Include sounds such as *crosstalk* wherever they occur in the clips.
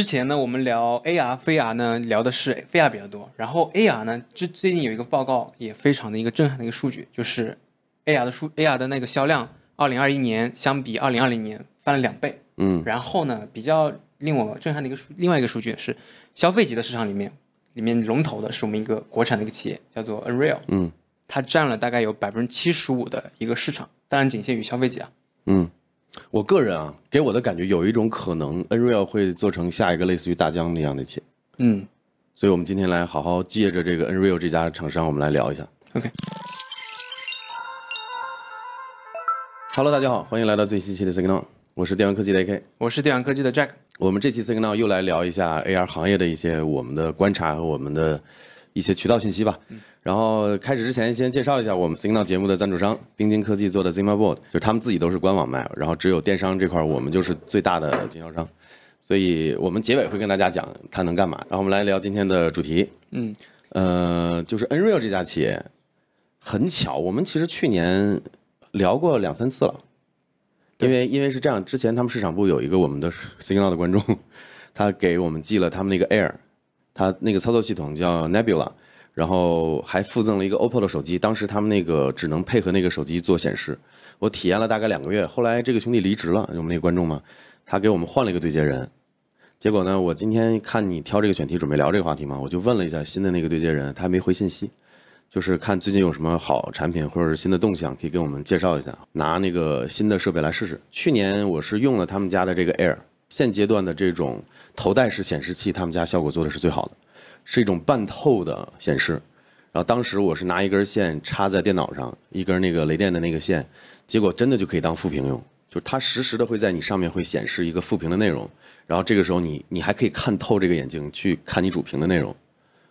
之前呢，我们聊 AR、VR 呢，聊的是 VR 比较多。然后 AR 呢，就最近有一个报告也非常的一个震撼的一个数据，就是 AR 的数 AR 的那个销量，二零二一年相比二零二零年翻了两倍。嗯然后呢，比较令我震撼的一个数，另外一个数据是消费级的市场里面，里面龙头的是我们一个国产的一个企业，叫做 Unreal，嗯它占了大概有百分之七十五的一个市场，当然仅限于消费级啊。嗯，我个人啊，给我的感觉有一种可能，Nreal 会做成下一个类似于大疆那样的企业。嗯所以我们今天来好好借着这个 Nreal 这家厂商，我们来聊一下。，OK，Hello，大家好，欢迎来到最新期的 Signal，我是电玩科技的 AK。我是电玩科技的 Jack。我们这期 Signal 又来聊一下 AR 行业的一些我们的观察和我们的一些渠道信息吧。然后开始之前，先介绍一下我们 Signal 节目的赞助商冰晶科技做的 Zima Board，就是他们自己都是官网卖，然后只有电商这块我们就是最大的经销商。所以我们结尾会跟大家讲它能干嘛。然后我们来聊今天的主题，嗯，呃，就是 Nreal 这家企业，很巧，我们其实去年聊过两三次了，因为因为是这样，之前他们市场部有一个我们的 Signal 的观众，*laughs* 他给我们寄了他们那个 Air，他那个操作系统叫 Nebula，然后还附赠了一个 OPPO 的手机，当时他们那个只能配合那个手机做显示，我体验了大概两个月，后来这个兄弟离职了，我们那个观众嘛，他给我们换了一个对接人。结果呢，我今天看你挑这个选题，准备聊这个话题嘛，我就问了一下新的那个对接人，他还没回信息，就是看最近有什么好产品或者是新的动向，可以给我们介绍一下，拿那个新的设备来试试。去年我是用了他们家的这个 Air，现阶段的这种头戴式显示器，他们家效果做的是最好的，是一种半透的显示。然后当时我是拿一根线插在电脑上，一根那个雷电的那个线，结果真的就可以当副屏用，就是它实时的会在你上面会显示一个副屏的内容，然后这个时候你你还可以看透这个眼镜去看你主屏的内容，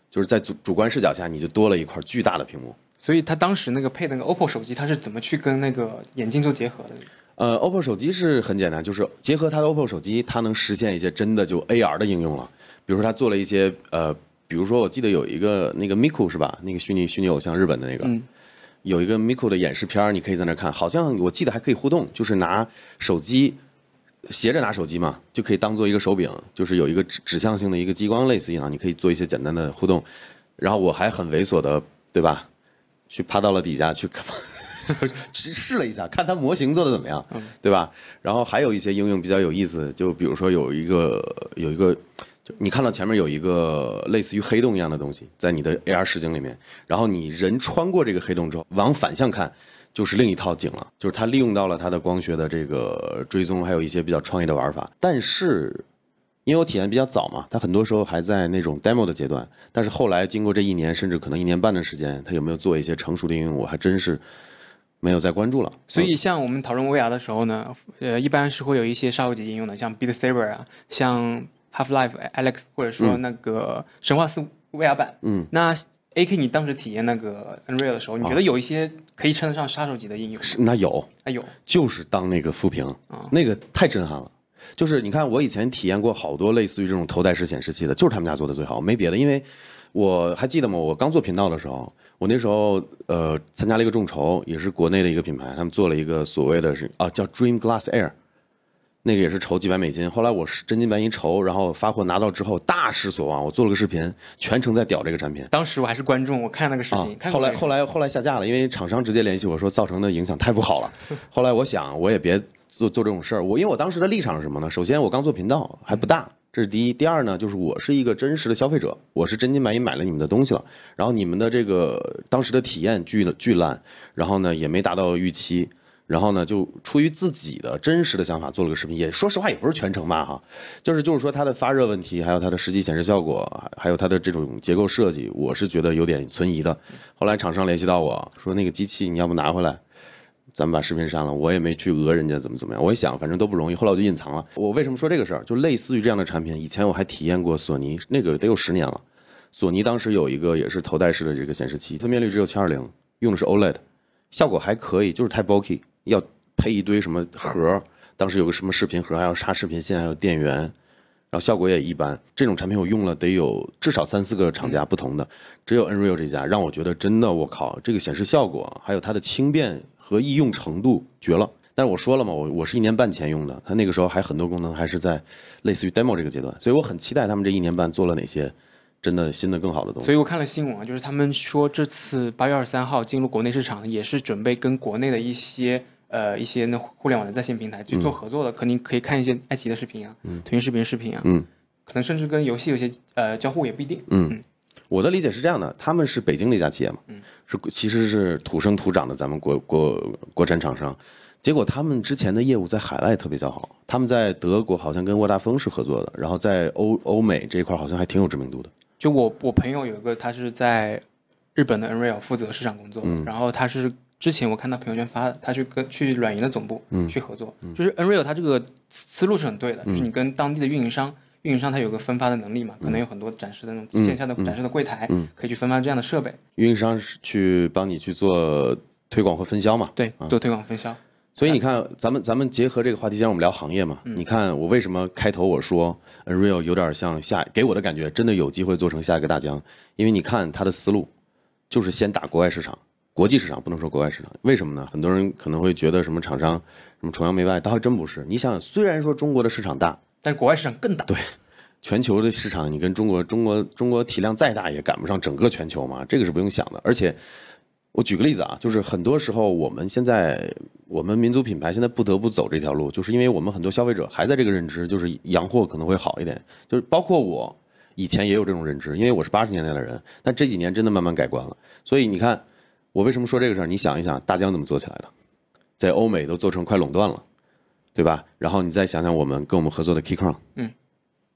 就是在主主观视角下你就多了一块巨大的屏幕。所以他当时那个配那个 OPPO 手机，它是怎么去跟那个眼镜做结合的？呃，OPPO 手机是很简单，就是结合它的 OPPO 手机，它能实现一些真的就 AR 的应用了。比如说，它做了一些呃，比如说我记得有一个那个 Miku 是吧？那个虚拟虚拟偶像，日本的那个，嗯有一个 Miku 的演示片儿你可以在那看。好像我记得还可以互动，就是拿手机斜着拿手机嘛，就可以当做一个手柄，就是有一个指指向性的一个激光类似一样，你可以做一些简单的互动。然后我还很猥琐的，对吧？去趴到了底下去看。试 *laughs* 试了一下，看它模型做的怎么样，对吧？然后还有一些应用比较有意思，就比如说有一个有一个，就你看到前面有一个类似于黑洞一样的东西，在你的 AR 实景里面，然后你人穿过这个黑洞之后，往反向看，就是另一套景了，就是它利用到了它的光学的这个追踪，还有一些比较创意的玩法。但是因为我体验比较早嘛，它很多时候还在那种 demo 的阶段，但是后来经过这一年，甚至可能一年半的时间，它有没有做一些成熟的应用，我还真是没有再关注了。所以像我们讨论 VR 的时候呢，呃，一般是会有一些杀手级应用的，像 Beat Saber 啊，像 Half Life Alex，或者说那个神话四 VR 版。嗯，那 AK 你当时体验那个 Unreal 的时候，你觉得有一些可以称得上杀手级的应用？是那有，哎有，就是当那个副屏，那个太震撼了。就是你看，我以前体验过好多类似于这种头戴式显示器的，就是他们家做的最好，没别的。因为我还记得吗？我刚做频道的时候，我那时候呃参加了一个众筹，也是国内的一个品牌，他们做了一个所谓的是啊叫 Dream Glass Air，那个也是筹几百美金。后来我是真金白银筹，然后发货拿到之后大失所望。我做了个视频，全程在屌这个产品。当时我还是观众，我看那个视啊频，啊，后来后来后来下架了，因为厂商直接联系我说造成的影响太不好了。后来我想我也别做做这种事儿，我因为我当时的立场是什么呢？首先我刚做频道还不大，这是第一。第二呢，就是我是一个真实的消费者，我是真金白银买了你们的东西了，然后你们的这个当时的体验巨巨烂，然后呢也没达到预期。然后呢，就出于自己的真实的想法做了个视频，也说实话也不是全程骂哈，就是就是说它的发热问题，还有它的实际显示效果，还还有它的这种结构设计，我是觉得有点存疑的。后来厂商联系到我说，那个机器你要不拿回来，咱们把视频删了。我也没去讹人家怎么怎么样，我一想反正都不容易，后来我就隐藏了。我为什么说这个事儿？就类似于这样的产品，以前我还体验过索尼，那个得有十年了。索尼当时有一个也是头戴式的这个显示器，分辨率只有七二零，用的是 OLED，效果还可以，就是太 bulky，要配一堆什么盒，当时有个什么视频盒，还要插视频线，还有电源，然后效果也一般。这种产品我用了得有至少三四个厂家不同的，只有 Nreal 这家让我觉得真的，我靠，这个显示效果还有它的轻便和易用程度绝了。但是我说了嘛，我我是一年半前用的，它那个时候还很多功能还是在类似于 demo 这个阶段，所以我很期待他们这一年半做了哪些真的新的更好的东西。所以我看了新闻啊，就是他们说这次八月二十三号进入国内市场，也是准备跟国内的一些呃一些那互联网的在线平台去做合作的，可能可以看一些爱奇艺的视频啊，腾讯视频的视频啊，嗯，可能甚至跟游戏有些呃交互也不一定。我的理解是这样的，他们是北京的一家企业嘛，是其实是土生土长的咱们国国国产厂商，结果他们之前的业务在海外特别较好，他们在德国好像跟沃达丰是合作的，然后在欧欧美这一块好像还挺有知名度的。就我我朋友有一个，他是在日本的 Nreal 负责市场工作，然后他是之前我看他朋友圈发的，他去跟去软银的总部去合作，就是 Nreal 它这个思路是很对的，就是你跟当地的运营商。运营商它有个分发的能力嘛，可能有很多展示的那种线下的展示的柜台，可以去分发这样的设备。运营商是去帮你去做推广和分销嘛？对，做推广分销。所以你看，咱们咱们结合这个话题，既然我们聊行业嘛，你看我为什么开头我说 Unreal 有点像下，给我的感觉真的有机会做成下一个大疆，因为你看它的思路就是先打国外市场，国际市场不能说国外市场，为什么呢？很多人可能会觉得什么厂商什么崇洋媚外，倒还真不是。你想，虽然说中国的市场大，但是国外市场更大。对。全球的市场，你跟中国中国中国体量再大，也赶不上整个全球嘛，这个是不用想的。而且，我举个例子啊，就是很多时候我们现在我们民族品牌现在不得不走这条路，就是因为我们很多消费者还在这个认知，就是洋货可能会好一点。就是包括我以前也有这种认知，因为我是八十年代的人，但这几年真的慢慢改观了。所以你看，我为什么说这个事儿？你想一想，大疆怎么做起来的，在欧美都做成快垄断了，对吧？然后你再想想我们跟我们合作的 Keychron，嗯。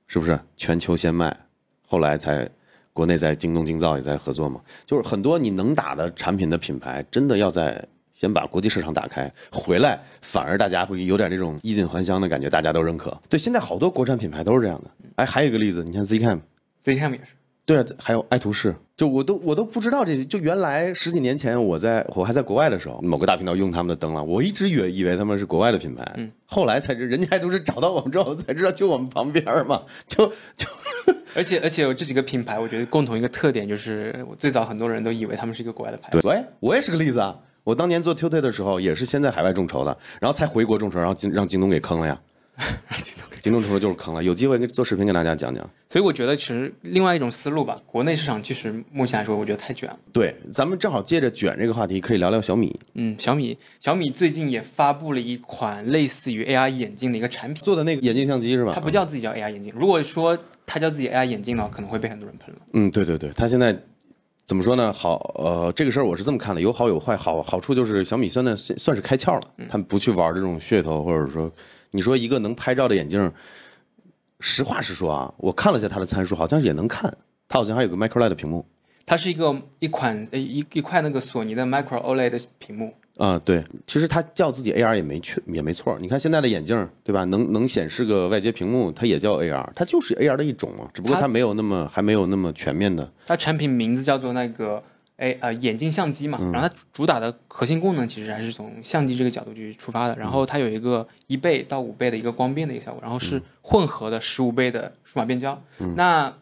是不是全球先卖，后来才国内在京东、京造也在合作嘛？就是很多你能打的产品的品牌，真的要在先把国际市场打开，回来反而大家会有点这种衣锦还乡的感觉，大家都认可。对，现在好多国产品牌都是这样的。哎，还有一个例子，你看 Zcam，Zcam 也是。对啊，还有爱图仕，就我都我都不知道这些就原来十几年前我在我还在国外的时候，某个大频道用他们的灯了，我一直以为以为他们是国外的品牌，嗯，后来才知人家爱图仕找到我们之后才知道就我们旁边嘛，就就，而且而且有这几个品牌，我觉得共同一个特点就是，我最早很多人都以为他们是一个国外的牌子，对，我也是个例子啊，我当年做 Tilted 的时候也是先在海外众筹的，然后才回国众筹，然后京让京东给坑了呀。*laughs* 京东说就是坑了，有机会做视频跟大家讲讲。所以我觉得其实另外一种思路吧，国内市场其实目前来说，我觉得太卷了。对，咱们正好借着卷这个话题，可以聊聊小米。嗯，小米，小米最近也发布了一款类似于 AR 眼镜的一个产品，做的那个眼镜相机是吧？它不叫自己叫 AR 眼镜。如果说它叫自己 AR 眼镜呢，可能会被很多人喷了。嗯，对对对，它现在怎么说呢？好，呃，这个事儿我是这么看的，有好有坏。好好处就是小米现在算是开窍了，他们不去玩这种噱头，或者说。你说一个能拍照的眼镜，实话实说啊，我看了一下它的参数，好像也能看。它好像还有个 Micro LED 屏幕。它是一个一款呃一一块那个索尼的 Micro OLED 的屏幕。啊，对，其实它叫自己 AR 也没确也没错。你看现在的眼镜，对吧？能能显示个外接屏幕，它也叫 AR，它就是 AR 的一种嘛。只不过它没有那么还没有那么全面的。它产品名字叫做那个。哎，呃，眼镜相机嘛，然后它主打的核心功能其实还是从相机这个角度去出发的。然后它有一个一倍到五倍的一个光变的一个效果，然后是混合的十五倍的数码变焦。那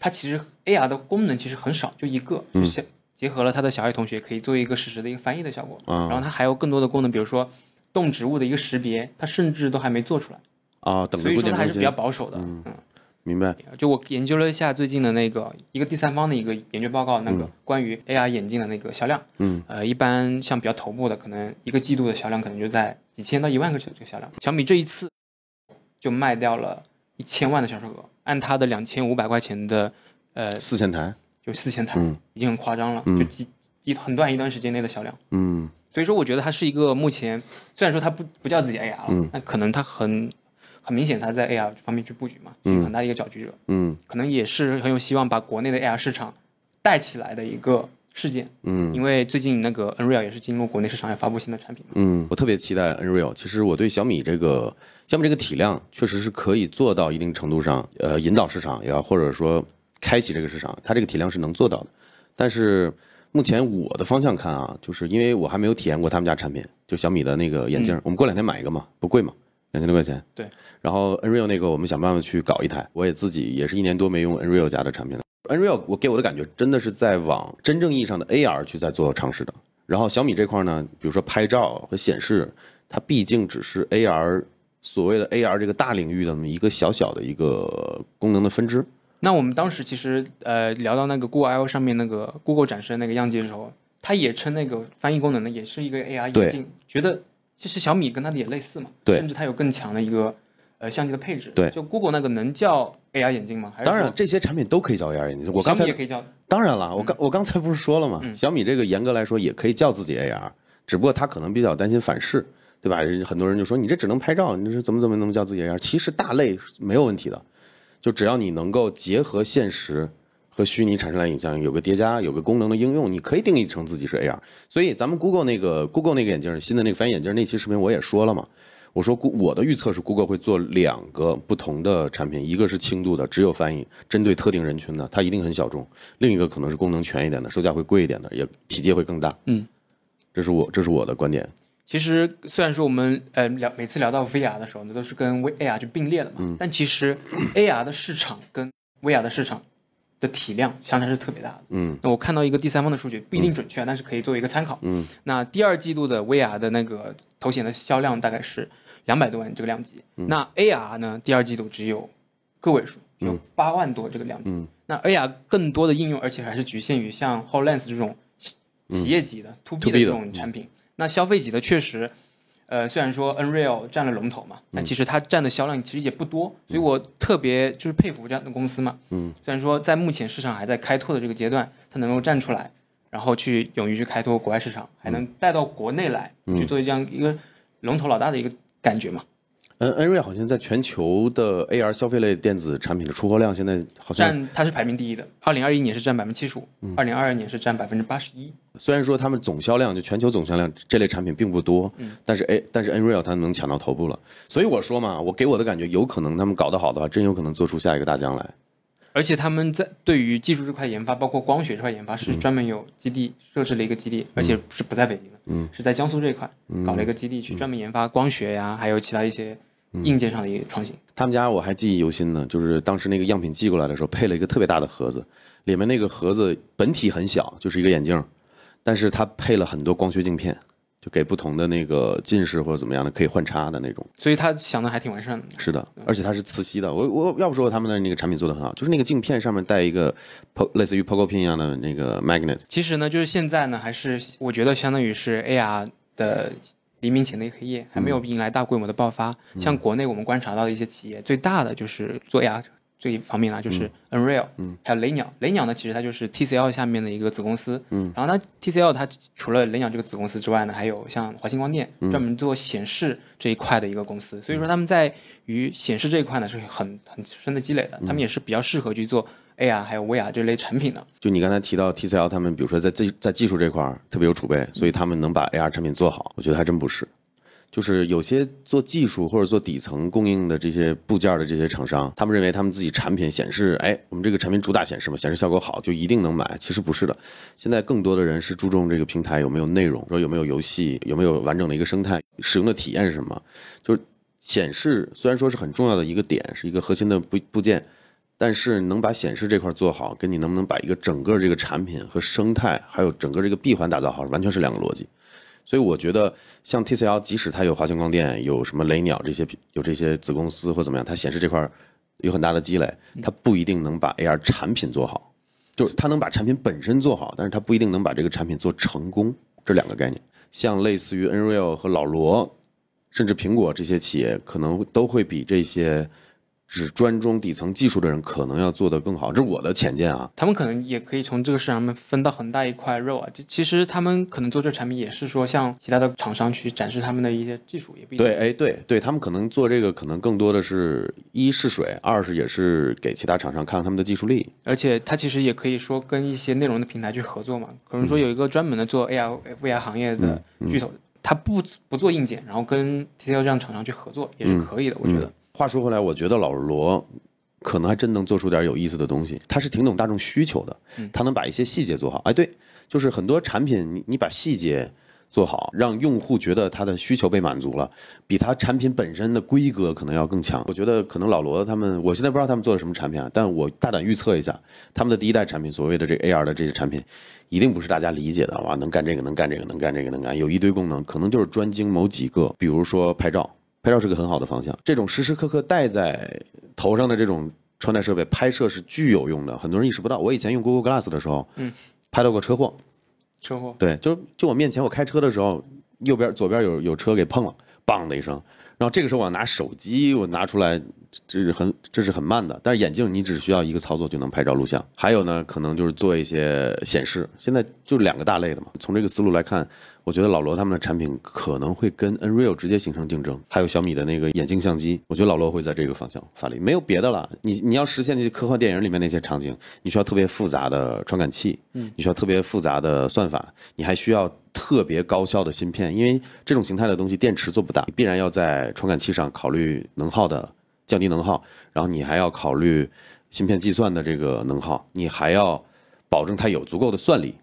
它其实 AR 的功能其实很少，就一个，就结结合了它的小爱同学可以做一个实时的一个翻译的效果。然后它还有更多的功能，比如说动植物的一个识别，它甚至都还没做出来。啊，等所以说它还是比较保守的。嗯。明白，就我研究了一下最近的那个一个第三方的一个研究报告，那个关于 AR 眼镜的那个销量，嗯，呃，一般像比较头部的，可能一个季度的销量可能就在几千到一万个这个销量。小米这一次就卖掉了一千万的销售额，按它的两千五百块钱的，呃，四千台，就四千台，已经很夸张了，就几一很短一段时间内的销量，嗯，所以说我觉得它是一个目前虽然说它不不叫自己 AR 了，那可能它很。很明显，他在 AR 方面去布局嘛，是很大的一个搅局者，嗯，可能也是很有希望把国内的 AR 市场带起来的一个事件，嗯，因为最近那个 Nreal 也是进入国内市场，要发布新的产品嘛，嗯，我特别期待 Nreal。其实我对小米这个小米这个体量，确实是可以做到一定程度上，呃，引导市场，也要或者说开启这个市场，它这个体量是能做到的。但是目前我的方向看啊，就是因为我还没有体验过他们家产品，就小米的那个眼镜，我们过两天买一个嘛，不贵嘛。两千多块钱，对。然后 Nreal 那个，我们想办法去搞一台。我也自己也是一年多没用 Nreal 家的产品了。Nreal 我给我的感觉真的是在往真正意义上的 AR 去在做尝试的。然后小米这块呢，比如说拍照和显示它毕竟只是 AR 所谓的 AR 这个大领域的一个小小的一个功能的分支。那我们当时其实呃聊到那个 Google I/O 上面那个 Google 展示的那个样机的时候，它也称那个翻译功能呢，也是一个 AR 眼镜，觉得其实小米跟它的也类似嘛，对甚至它有更强的一个呃相机的配置。对就 Google 那个能叫 AR 眼镜吗？还是当然，这些产品都可以叫 AR 眼镜。我刚才也可以叫，当然了，我刚我刚才不是说了吗？小米这个严格来说也可以叫自己 AR，只不过它可能比较担心反噬，对吧？人很多人就说你这只能拍照，你这怎么怎么能叫自己 AR？其实大类是没有问题的，就只要你能够结合现实和虚拟产生来影像，有个叠加，有个功能的应用，你可以定义成自己是 AR。所以咱们 Google 那个 Google 那个眼镜新的那个翻译眼镜那期视频我也说了嘛。我说，我的预测是，Google 会做两个不同的产品，一个是轻度的，只有翻译，针对特定人群的，它一定很小众；另一个可能是功能全一点的，售价会贵一点的，也体积会更大。嗯，这是我这是我的观点。其实虽然说我们呃聊每次聊到 VR 的时候呢，都是跟 V AR 就并列的嘛，但其实 AR 的市场跟 VR 的市场的体量相差是特别大的。嗯，那我看到一个第三方的数据，不一定准确，但是可以作为一个参考。嗯，那第二季度的 VR 的那个头显的销量大概是两百多万这个量级，那 AR 呢，第二季度只有个位数，只有八万多这个量级。嗯那 AR 更多的应用，而且还是局限于像 HoloLens 这种企企业级的、to B 的这种产品。那消费级的确实，呃，虽然说 Nreal 占了龙头嘛，但其实它占的销量其实也不多，所以我特别就是佩服这样的公司嘛。嗯，虽然说在目前市场还在开拓的这个阶段，它能够站出来，然后去勇于去开拓国外市场，还能带到国内来、去做这样一个龙头老大的一个感觉嘛。嗯，Nreal 好像在全球的 AR 消费类电子产品的出货量现在好像占它是排名第一的，二零二一年是占百分之七十五，二零二二年是占百分之八十一。虽然说他们总销量就全球总销量这类产品并不多，但是 A 但是 Nreal 它能抢到头部了，所以我说嘛，我给我的感觉有可能他们搞得好的话，真有可能做出下一个大疆来。而且他们在对于技术这块研发，包括光学这块研发，是专门有基地设置了一个基地，而且是不在北京的，嗯是在江苏这一块搞了一个基地，去专门研发光学呀，还有其他一些硬件上的一个创新。他们家我还记忆犹新呢，就是当时那个样品寄过来的时候，配了一个特别大的盒子，里面那个盒子本体很小，就是一个眼镜，但是它配了很多光学镜片，就给不同的那个近视或者怎么样的可以换插的那种。所以他想的还挺完善的。是的，而且它是磁吸的。我我要不说他们的那个产品做的很好，就是那个镜片上面带一个 po 类似于 Pogo Pin 一样的那个 magnet。其实呢，就是现在呢，还是我觉得相当于是 AR 的黎明前的一个黑夜，还没有迎来大规模的爆发。像国内我们观察到的一些企业，最大的就是做 AR 这一方面呢，就是 Unreal，嗯，还有雷鸟。雷鸟呢，其实它就是 TCL 下面的一个子公司，嗯，然后它 TCL 它除了雷鸟这个子公司之外呢，还有像华星光电，专门做显示这一块的一个公司。所以说他们在于显示这一块呢是很很深的积累的，他们也是比较适合去做 AR 还有 VR 这类产品的。就你刚才提到 TCL，他们比如说在技在技术这块儿特别有储备，所以他们能把 AR 产品做好，我觉得还真不是。就是有些做技术或者做底层供应的这些部件的这些厂商，他们认为他们自己产品显示，哎，我们这个产品主打显示嘛，显示效果好就一定能买，其实不是的。现在更多的人是注重这个平台有没有内容，说有没有游戏，有没有完整的一个生态，使用的体验是什么。就是显示虽然说是很重要的一个点，是一个核心的部部件，但是能把显示这块做好，跟你能不能把一个整个这个产品和生态，还有整个这个闭环打造好，完全是两个逻辑。所以我觉得，像 TCL，即使它有华星光电、有什么雷鸟这些有这些子公司或怎么样，它显示这块有很大的积累，它不一定能把 AR 产品做好，就是它能把产品本身做好，但是它不一定能把这个产品做成功，这两个概念。像类似于 Nreal 和老罗，甚至苹果这些企业，可能都会比这些只专攻底层技术的人，可能要做得更好。这是我的浅见啊。他们可能也可以从这个市场上面分到很大一块肉啊。就其实他们可能做这产品也是说，向其他的厂商去展示他们的一些技术，也不一定。对，哎，对对，他们可能做这个，可能更多的是一试水，二是也是给其他厂商看看他们的技术力。而且他其实也可以说跟一些内容的平台去合作嘛。可能说有一个专门的做 AR、VR 行业的巨头，他不不做硬件，然后跟 TCL 这样厂商去合作也是可以的，我觉得。话说回来，我觉得老罗可能还真能做出点有意思的东西。他是挺懂大众需求的，他能把一些细节做好。哎，对，就是很多产品，你你把细节做好，让用户觉得他的需求被满足了，比他产品本身的规格可能要更强。我觉得可能老罗他们，我现在不知道他们做的什么产品啊，但我大胆预测一下，他们的第一代产品，所谓的这 AR 的这些产品，一定不是大家理解的哇，能干这个，能干这个，能干这个，能干，有一堆功能，可能就是专精某几个，比如说拍照，拍照是个很好的方向，这种时时刻刻戴在头上的这种穿戴设备，拍摄是巨有用的，很多人意识不到。我以前用 Google Glass 的时候，嗯，拍到过车祸。车祸对，就就我面前，我开车的时候，右边左边有有车给碰了，梆的一声，然后这个时候我要拿手机，我拿出来，这是很这是很慢的，但是眼镜你只需要一个操作就能拍照录像。还有呢，可能就是做一些显示，现在就两个大类的嘛。从这个思路来看。我觉得老罗他们的产品可能会跟 Nreal 直接形成竞争，还有小米的那个眼镜相机，我觉得老罗会在这个方向发力，没有别的了。你你要实现那些科幻电影里面那些场景，你需要特别复杂的传感器，嗯，你需要特别复杂的算法，你还需要特别高效的芯片，因为这种形态的东西电池做不大，必然要在传感器上考虑能耗的降低能耗，然后你还要考虑芯片计算的这个能耗，你还要保证它有足够的算力。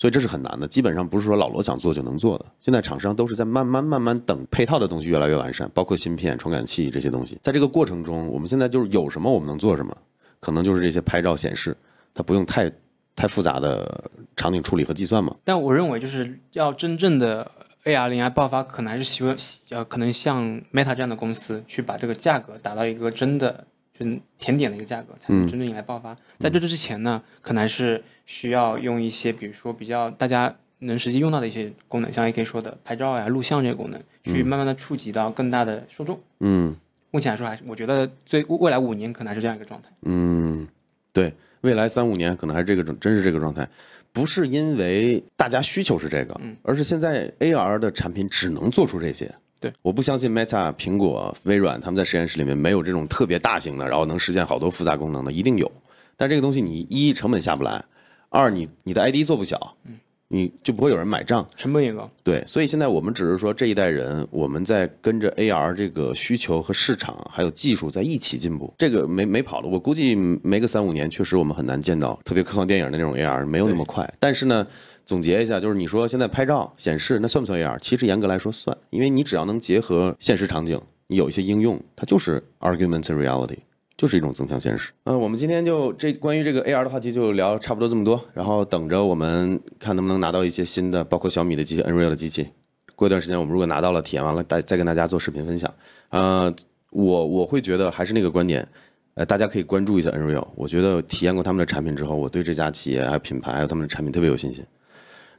所以这是很难的，基本上不是说老罗想做就能做的。现在厂商都是在慢慢慢慢等配套的东西越来越完善，包括芯片、传感器这些东西。在这个过程中，我们现在就是有什么我们能做什么，可能就是这些拍照显示，它不用太太复杂的场景处理和计算嘛。但我认为就是要真正的 AR 零 I 爆发，可能还是希望呃，可能像 Meta 这样的公司去把这个价格达到一个真的。就甜点的一个价格才能真正迎来爆发。在这之前呢，可能还是需要用一些，比如说比较大家能实际用到的一些功能，像 A K 说的拍照呀、录像这些功能，去慢慢的触及到更大的受众。嗯，目前来说，还是我觉得最未来五年可能还是这样一个状态。嗯，对，未来三五年可能还是这个真是这个状态，不是因为大家需求是这个，而是现在 A R 的产品只能做出这些。对，我不相信 Meta、苹果、微软他们在实验室里面没有这种特别大型的，然后能实现好多复杂功能的，一定有。但这个东西你一成本下不来，二你你的 ID 做不小，嗯，你就不会有人买账，成本也高。对，所以现在我们只是说这一代人，我们在跟着 AR 这个需求和市场还有技术在一起进步，这个没没跑了。我估计没个三五年，确实我们很难见到特别科幻电影的那种 AR，没有那么快。但是呢。总结一下，就是你说现在拍照显示那算不算 AR？其实严格来说算，因为你只要能结合现实场景，你有一些应用，它就是 augmented reality，就是一种增强现实。嗯，我们今天就这关于这个 AR 的话题就聊差不多这么多，然后等着我们看能不能拿到一些新的，包括小米的机器、Nreal 的机器。过一段时间我们如果拿到了，体验完了，再再跟大家做视频分享。呃，我我会觉得还是那个观点，呃，大家可以关注一下 Nreal。我觉得体验过他们的产品之后，我对这家企业还有品牌还有他们的产品特别有信心。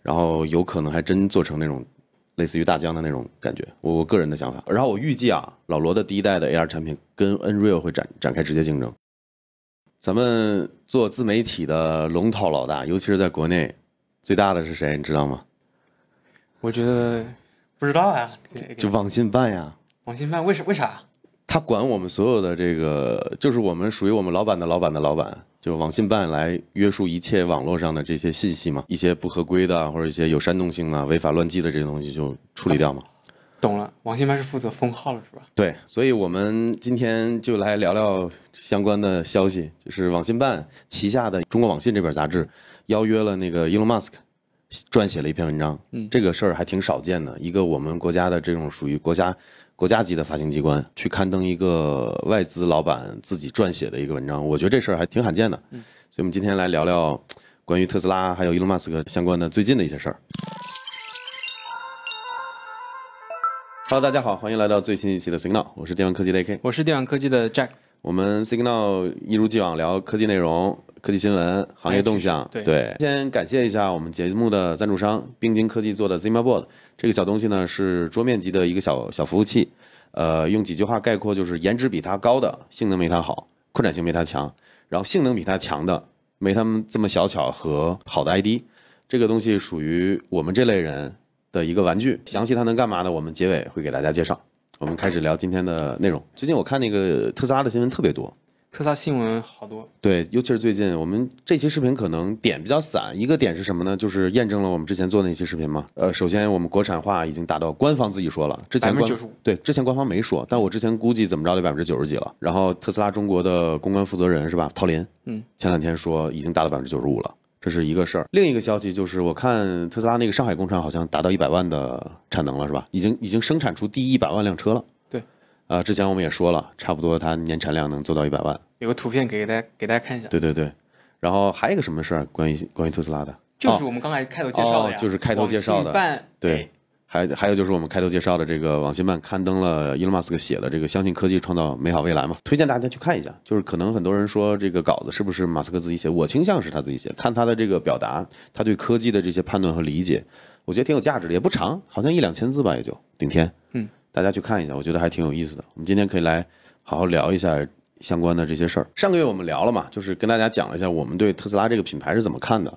然后有可能还真做成那种类似于大疆的那种感觉，我我个人的想法。然后我预计啊，老罗的第一代的 AR 产品跟 Nreal 会展展开直接竞争。咱们做自媒体的龙头老大，尤其是在国内，最大的是谁？你知道吗？我觉得不知道呀。就网信办呀。网信办为什为啥？他管我们所有的这个，就是我们属于我们老板的老板的老板。就网信办来约束一切网络上的这些信息嘛，一些不合规的或者一些有煽动性的、违法乱纪的这些东西就处理掉嘛。懂了，网信办是负责封号了是吧？对，所以我们今天就来聊聊相关的消息，就是网信办旗下的《中国网信》这本杂志邀约了那个 Elon Musk，撰写了一篇文章。嗯，这个事儿还挺少见的，一个我们国家的这种属于国家。国家级的发行机关去刊登一个外资老板自己撰写的一个文章，我觉得这事儿还挺罕见的。嗯，所以我们今天来聊聊关于特斯拉还有伊隆马斯克相关的最近的一些事儿。Hello，大家好，欢迎来到最新一期的 Signal，我是电玩科技的 AK，我是电玩科技的 Jack。我们 Signal 一如既往聊科技内容、科技新闻、行业动向。对，先感谢一下我们节目的赞助商冰晶科技做的 Zima Board。这个小东西呢是桌面级的一个小小服务器，呃，用几句话概括就是颜值比它高的性能没它好，扩展性没它强，然后性能比它强的没他们这么小巧和好的 ID。这个东西属于我们这类人的一个玩具。详细它能干嘛呢？我们结尾会给大家介绍。我们开始聊今天的内容。最近我看那个特斯拉的新闻特别多。特斯拉新闻好多，对，尤其是最近，我们这期视频可能点比较散。一个点是什么呢？就是验证了我们之前做那期视频嘛。呃，首先我们国产化已经达到官方自己说了，之前官对之前官方没说，但我之前估计怎么着得百分之九十几了。然后特斯拉中国的公关负责人是吧？陶林，嗯，前两天说已经达到百分之九十五了，这这是一个事儿。另一个消息就是，我看特斯拉那个上海工厂好像达到一百万的产能了，是吧？已经已经生产出第一百万辆车了。对，啊、之前我们也说了，差不多它年产量能做到一百万。有个图片给大家给大家看一下，对对对。然后还有一个什么事儿？关于关于特斯拉的，就是我们刚才开头介绍的呀，哦就是开头介绍的办对，还还有就是我们开头介绍的这个网信办刊登了伊隆马斯克写的这个“相信科技创造美好未来”嘛，推荐大家去看一下。就是可能很多人说这个稿子是不是马斯克自己写，我倾向是他自己写。看他的这个表达，他对科技的这些判断和理解，我觉得挺有价值的，也不长，好像一两千字吧，也就顶天。嗯，大家去看一下，我觉得还挺有意思的。我们今天可以来好好聊一下相关的这些事儿。上个月我们聊了嘛，就是跟大家讲了一下我们对特斯拉这个品牌是怎么看的。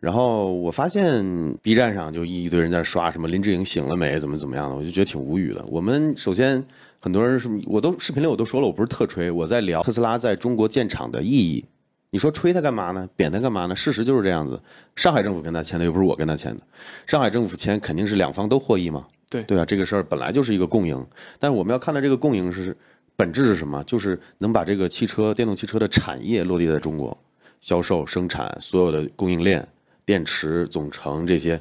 然后我发现 B 站上就一堆人在刷什么林志颖醒了没，怎么怎么样的，我就觉得挺无语的。我们首先很多人是，我都视频里我都说了，我不是特吹，我在聊特斯拉在中国建厂的意义。你说吹它干嘛呢？贬它干嘛呢？事实就是这样子。上海政府跟他签的，又不是我跟他签的。上海政府签肯定是两方都获益嘛。对对啊，这个事儿本来就是一个共赢，但是我们要看到这个共赢是本质是什么？就是能把这个汽车、电动汽车的产业落地在中国，销售、生产所有的供应链、电池、总成这些。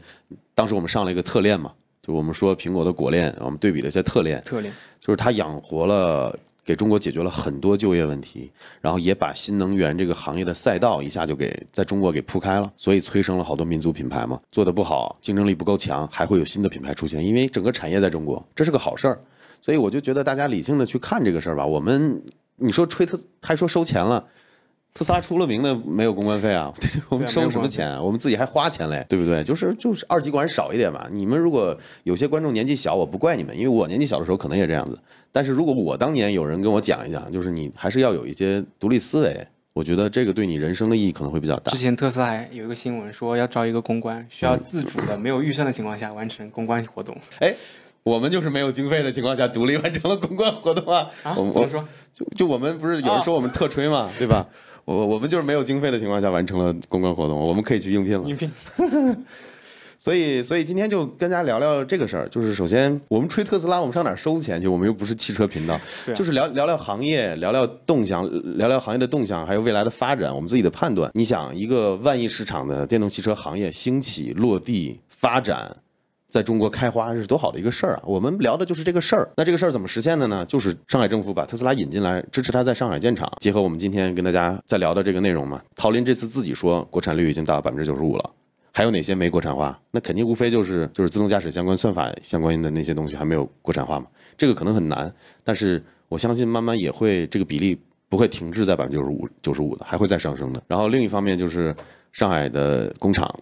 当时我们上了一个特链嘛，就我们说苹果的果链，我们对比了一下特链，特链，就是它养活了，给中国解决了很多就业问题，然后也把新能源这个行业的赛道一下就给在中国给铺开了，所以催生了好多民族品牌嘛。做的不好，竞争力不够强，还会有新的品牌出现，因为整个产业在中国，这是个好事儿。所以我就觉得大家理性的去看这个事儿吧。我们你说吹特还说收钱了。特斯拉出了名的没有公关费啊，*laughs* 我们收什么钱啊？我们自己还花钱嘞，对不对？就是就是二极管少一点嘛。你们如果有些观众年纪小，我不怪你们，因为我年纪小的时候可能也这样子。但是如果我当年有人跟我讲一讲，就是你还是要有一些独立思维，我觉得这个对你人生的意义可能会比较大之。前特斯拉还有一个新闻说要招一个公关，需要自主的、没有预算的情况下完成公关活动 *laughs* 哎，我们就是没有经费的情况下，独立完成了公关活动啊。啊？我我怎么说？就就我们不是有人说我们特吹嘛，对吧？我我们就是没有经费的情况下完成了公关活动，我们可以去应聘了。应聘 *laughs* 所以，所以今天就跟大家聊聊这个事儿。就是首先，我们吹特斯拉，我们上哪儿收钱去？我们又不是汽车频道，啊就是聊聊聊行业，聊聊动向，聊聊行业的动向，还有未来的发展，我们自己的判断。你想，一个万亿市场的电动汽车行业兴起、落地、发展。在中国开花是多好的一个事儿啊！我们聊的就是这个事儿。那这个事儿怎么实现的呢？就是上海政府把特斯拉引进来，支持它在上海建厂。结合我们今天跟大家在聊的这个内容嘛，陶林这次自己说国产率已经达到百分之九十五了。还有哪些没国产化？那肯定无非就是就是自动驾驶相关算法相关的那些东西还没有国产化嘛。这个可能很难，但是我相信慢慢也会这个比例不会停滞在百分之九十五九十五的，还会再上升的。然后另一方面就是上海的工厂。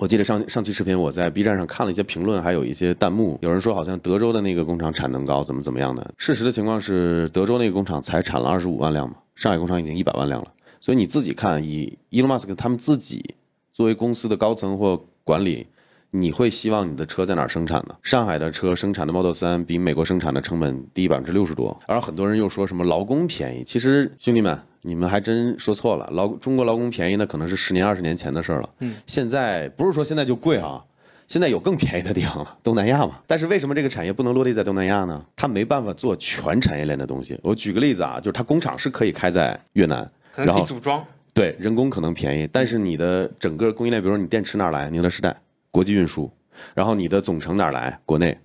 我记得上上期视频我在 B 站上看了一些评论，还有一些弹幕，有人说好像德州的那个工厂产能高，怎么怎么样的。事实的情况是，德州那个工厂才产了二十五万辆嘛，上海工厂已经一百万辆了。所以你自己看，以伊隆马斯克他们自己作为公司的高层或管理，你会希望你的车在哪儿生产呢？上海的车生产的 Model 3比美国生产的成本低百分之六十多，而很多人又说什么劳工便宜，其实兄弟们。你们还真说错了，劳中国劳工便宜那可能是十年二十年前的事儿了。嗯，现在不是说现在就贵啊，现在有更便宜的地方了，东南亚嘛。但是为什么这个产业不能落地在东南亚呢？它没办法做全产业链的东西。我举个例子啊，就是它工厂是可以开在越南，然后组装，对，人工可能便宜，但是你的整个供应链，比如说你电池哪来？宁德时代，国际运输，然后你的总成哪来？国内，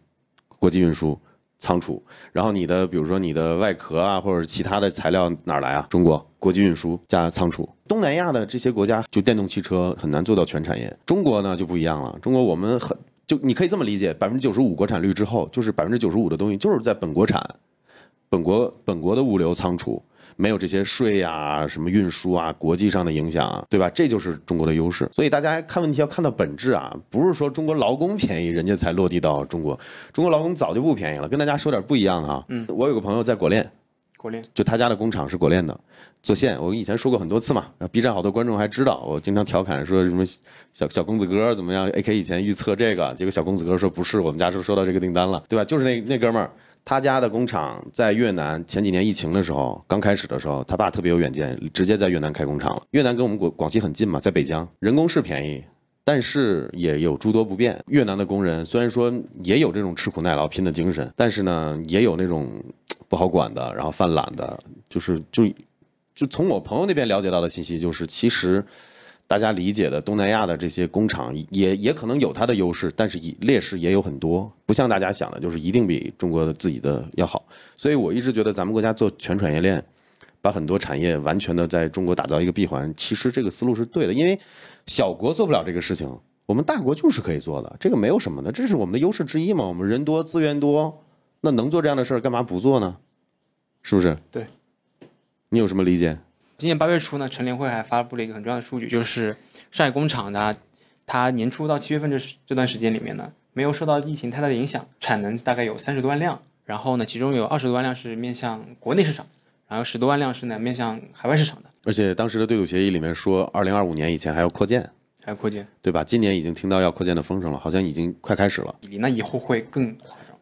国际运输。仓储，然后你的比如说你的外壳啊，或者其他的材料哪儿来啊？中国国际运输加仓储。东南亚的这些国家就电动汽车很难做到全产业，中国呢就不一样了。中国我们很就你可以这么理解，百分之九十五国产率之后，就是百分之九十五的东西就是在本国产，本国本国的物流仓储。没有这些税啊、什么运输啊、国际上的影响啊，对吧？这就是中国的优势。所以大家看问题要看到本质啊，不是说中国劳工便宜，人家才落地到中国。中国劳工早就不便宜了。跟大家说点不一样啊。嗯，我有个朋友在果链，国链就他家的工厂是果链的，做线。我以前说过很多次嘛然后，B 站好多观众还知道。我经常调侃说什么小小公子哥怎么样？AK 以前预测这个，结果小公子哥说不是，我们家是收到这个订单了，对吧？就是那那哥们儿。他家的工厂在越南，前几年疫情的时候，刚开始的时候，他爸特别有远见，直接在越南开工厂了。越南跟我们广广西很近嘛，在北疆，人工是便宜，但是也有诸多不便。越南的工人虽然说也有这种吃苦耐劳、拼的精神，但是呢，也有那种不好管的，然后犯懒的，就是就就从我朋友那边了解到的信息，就是其实。大家理解的东南亚的这些工厂也也可能有它的优势，但是劣势也有很多，不像大家想的，就是一定比中国的自己的要好。所以我一直觉得咱们国家做全产业链，把很多产业完全的在中国打造一个闭环，其实这个思路是对的，因为小国做不了这个事情，我们大国就是可以做的，这个没有什么的，这是我们的优势之一嘛。我们人多资源多，那能做这样的事儿，干嘛不做呢？是不是？对。你有什么理解？今年八月初呢，陈联会还发布了一个很重要的数据，就是上海工厂呢，它年初到七月份这这段时间里面呢，没有受到疫情太大的影响，产能大概有三十多万辆，然后呢，其中有二十多万辆是面向国内市场，然后十多万辆是呢面向海外市场的。而且当时的对赌协议里面说，二零二五年以前还要扩建，还要扩建，对吧？今年已经听到要扩建的风声了，好像已经快开始了。那以后会更？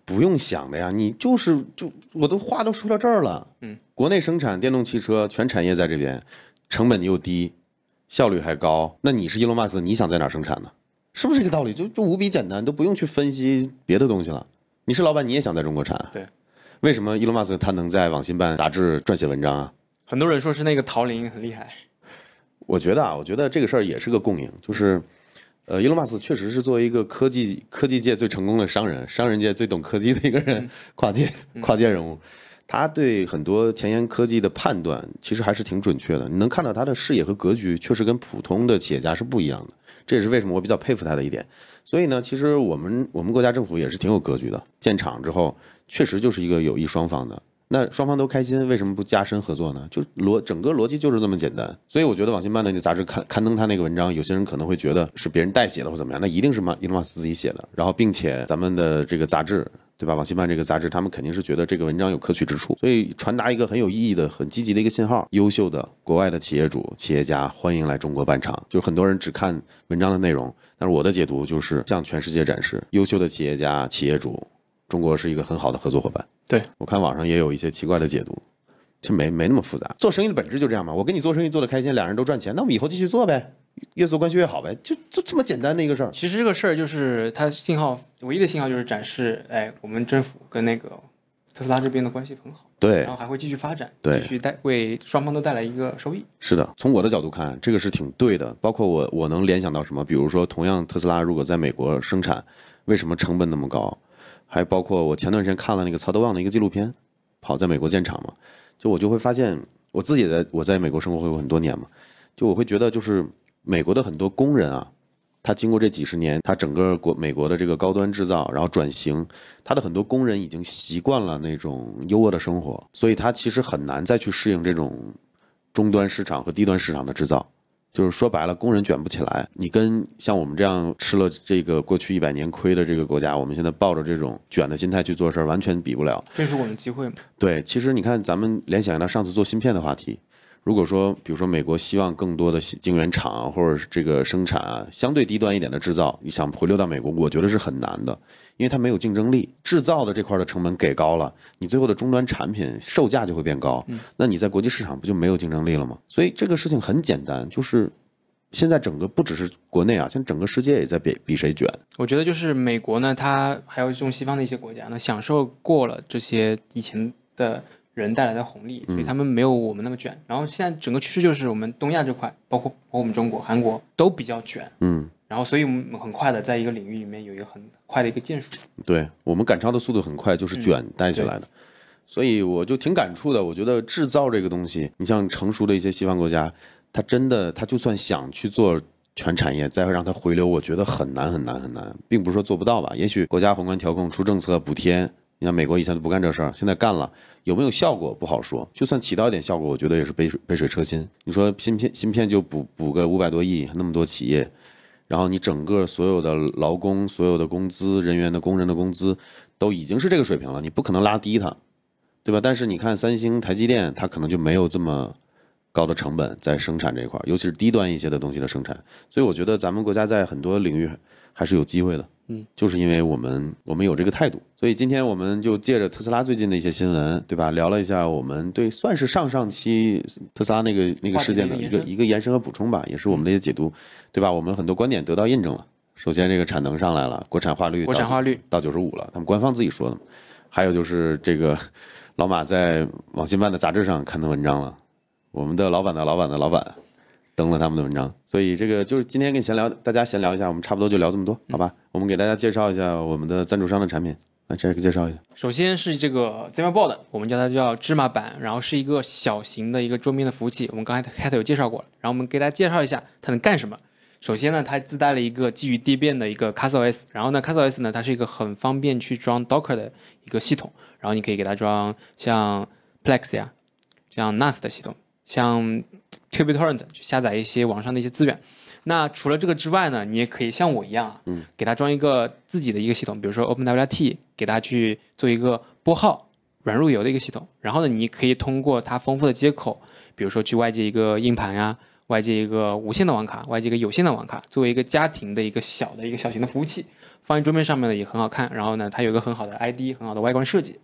不用想的呀，你就是就我都话都说到这儿了，嗯。国内生产电动汽车，全产业在这边，成本又低，效率还高。那你是伊隆马斯，你想在哪儿生产呢？是不是这个道理？就就无比简单，都不用去分析别的东西了。你是老板，你也想在中国产。对。为什么伊隆马斯他能在网信办杂志撰写文章啊？很多人说是那个陶林很厉害。我觉得啊，我觉得这个事儿也是个共赢，就是，呃，伊隆马斯确实是作为一个科技科技界最成功的商人，商人界最懂科技的一个人，跨界跨界人物。他对很多前沿科技的判断其实还是挺准确的，你能看到他的视野和格局确实跟普通的企业家是不一样的，这也是为什么我比较佩服他的一点。所以呢，其实我们我们国家政府也是挺有格局的，建厂之后确实就是一个有益双方的，那双方都开心，为什么不加深合作呢？就逻整个逻辑就是这么简单。所以我觉得网信办的那杂志刊刊登他那个文章，有些人可能会觉得是别人代写的或怎么样，那一定是马伊隆马斯自己写的，然后并且咱们的这个杂志。对吧？网信办这个杂志，他们肯定是觉得这个文章有可取之处，所以传达一个很有意义的、很积极的一个信号：优秀的国外的企业主、企业家欢迎来中国办厂。就是很多人只看文章的内容，但是我的解读就是向全世界展示，优秀的企业家、企业主，中国是一个很好的合作伙伴。对我看网上也有一些奇怪的解读，其实没没那么复杂。做生意的本质就这样嘛，我跟你做生意做的开心，两人都赚钱，那我们以后继续做呗。越做关系越好呗，就就这么简单的一个事儿。其实这个事儿就是它信号唯一的信号就是展示，哎，我们政府跟那个特斯拉这边的关系很好，对，然后还会继续发展，对，继续带为双方都带来一个收益。是的，从我的角度看，这个是挺对的。包括我，我能联想到什么？比如说，同样特斯拉如果在美国生产，为什么成本那么高？还包括我前段时间看了那个曹德旺的一个纪录片，跑在美国建厂嘛，就我就会发现，我自己在我在美国生活会有很多年嘛，就我会觉得就是。美国的很多工人啊，他经过这几十年，他整个国美国的这个高端制造，然后转型，他的很多工人已经习惯了那种优渥的生活，所以他其实很难再去适应这种中端市场和低端市场的制造。就是说白了，工人卷不起来。你跟像我们这样吃了这个过去一百年亏的这个国家，我们现在抱着这种卷的心态去做事儿，完全比不了。这是我们机会吗？对，其实你看，咱们联想到上次做芯片的话题。如果说，比如说美国希望更多的晶圆厂或者是这个生产啊，相对低端一点的制造，你想回流到美国，我觉得是很难的，因为它没有竞争力。制造的这块的成本给高了，你最后的终端产品售价就会变高，那你在国际市场不就没有竞争力了吗？所以这个事情很简单，就是现在整个不只是国内啊，现在整个世界也在比比谁卷。我觉得就是美国呢，它还有这种西方的一些国家呢，享受过了这些以前的。人带来的红利，所以他们没有我们那么卷。然后现在整个趋势就是我们东亚这块，包括包括我们中国、韩国都比较卷。嗯。然后，所以我们很快的在一个领域里面有一个很快的一个建树。对我们赶超的速度很快，就是卷带起来的。所以我就挺感触的。我觉得制造这个东西，你像成熟的一些西方国家，他真的他就算想去做全产业，再让它回流，我觉得很难很难很难，并不是说做不到吧？也许国家宏观调控出政策补贴。你看美国以前都不干这事儿，现在干了，有没有效果不好说。就算起到一点效果，我觉得也是杯水杯水车薪。你说芯片芯片就补补个五百多亿，那么多企业，然后你整个所有的劳工、所有的工资、人员的工人的工资都已经是这个水平了，你不可能拉低它，对吧？但是你看三星、台积电，它可能就没有这么高的成本在生产这一块，尤其是低端一些的东西的生产。所以我觉得咱们国家在很多领域还是有机会的。嗯，就是因为我们我们有这个态度，所以今天我们就借着特斯拉最近的一些新闻，对吧？聊了一下我们对算是上上期特斯拉那个那个事件的一个一个延伸和补充吧，也是我们的一些解读，对吧？我们很多观点得到印证了。首先，这个产能上来了，国产化率国产化率到九十五了，他们官方自己说的。还有就是这个老马在网信办的杂志上刊登文章了，我们的老板的老板的老板登了他们的文章。所以这个就是今天跟你闲聊，大家闲聊一下，我们差不多就聊这么多，好吧？我们给大家介绍一下我们的赞助商的产品。来，这个介绍一下。首先是这个 ZimaBoard，我们叫它叫芝麻板，然后是一个小型的一个桌面的服务器，我们刚才开头有介绍过了。然后我们给大家介绍一下它能干什么。首先呢，它自带了一个基于地变的一个 CastleOS，然后呢，CastleOS 呢，它是一个很方便去装 Docker 的一个系统，然后你可以给它装像 Plex 呀，像 NAS 的系统，像 TubeTorrent 去下载一些网上的一些资源。那除了这个之外呢，你也可以像我一样啊，嗯，给它装一个自己的一个系统，比如说 OpenWRT，给它去做一个拨号软路由的一个系统。然后呢，你可以通过它丰富的接口，比如说去外接一个硬盘呀。外接一个无线的网卡，外接一个有线的网卡，作为一个家庭的一个小的一个小型的服务器，放在桌面上面呢也很好看。然后呢，它有一个很好的 ID，很好的外观设计，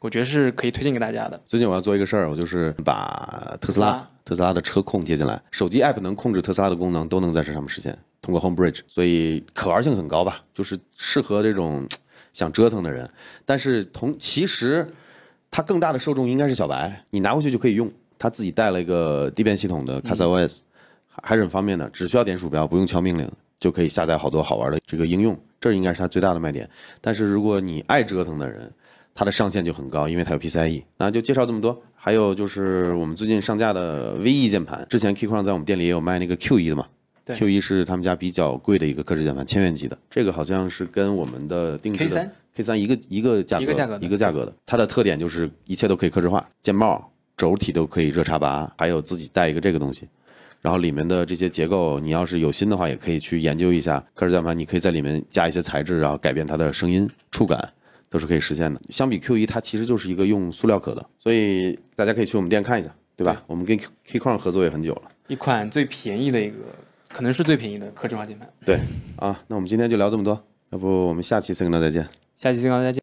我觉得是可以推荐给大家的。最近我要做一个事儿，我就是把特斯拉特斯拉的车控接进来，手机 app 能控制特斯拉的功能都能在这上面实现，通过 Home Bridge，所以可玩性很高吧，就是适合这种想折腾的人。但是同其实它更大的受众应该是小白，你拿回去就可以用。它自己带了一个地变系统的 CastleOS。还是很方便的，只需要点鼠标，不用敲命令就可以下载好多好玩的这个应用，这应该是它最大的卖点。但是如果你爱折腾的人，它的上限就很高，因为它有 PCIe。那就介绍这么多。还有就是我们最近上架的 VE 键盘，之前 Keychron 在我们店里也有卖那个 Q1 的嘛，Q1 是他们家比较贵的一个刻制键盘，千元级的。这个好像是跟我们的定制的 K 三一个一个价格，一个价格的。它的特点就是一切都可以刻制化，键帽、轴体都可以热插拔，还有自己带一个这个东西。然后里面的这些结构，你要是有心的话，也可以去研究一下。刻制键盘，你可以在里面加一些材质，然后改变它的声音、触感，都是可以实现的。相比 Q 一它其实就是一个用塑料壳的，所以大家可以去我们店看一下，对吧？我们跟 Keychron 合作也很久了，一款最便宜的一个，可能是最便宜的刻制化键盘。对，啊，那我们今天就聊这么多，要不我们下期 Signal 再见。下期 Signal 再见。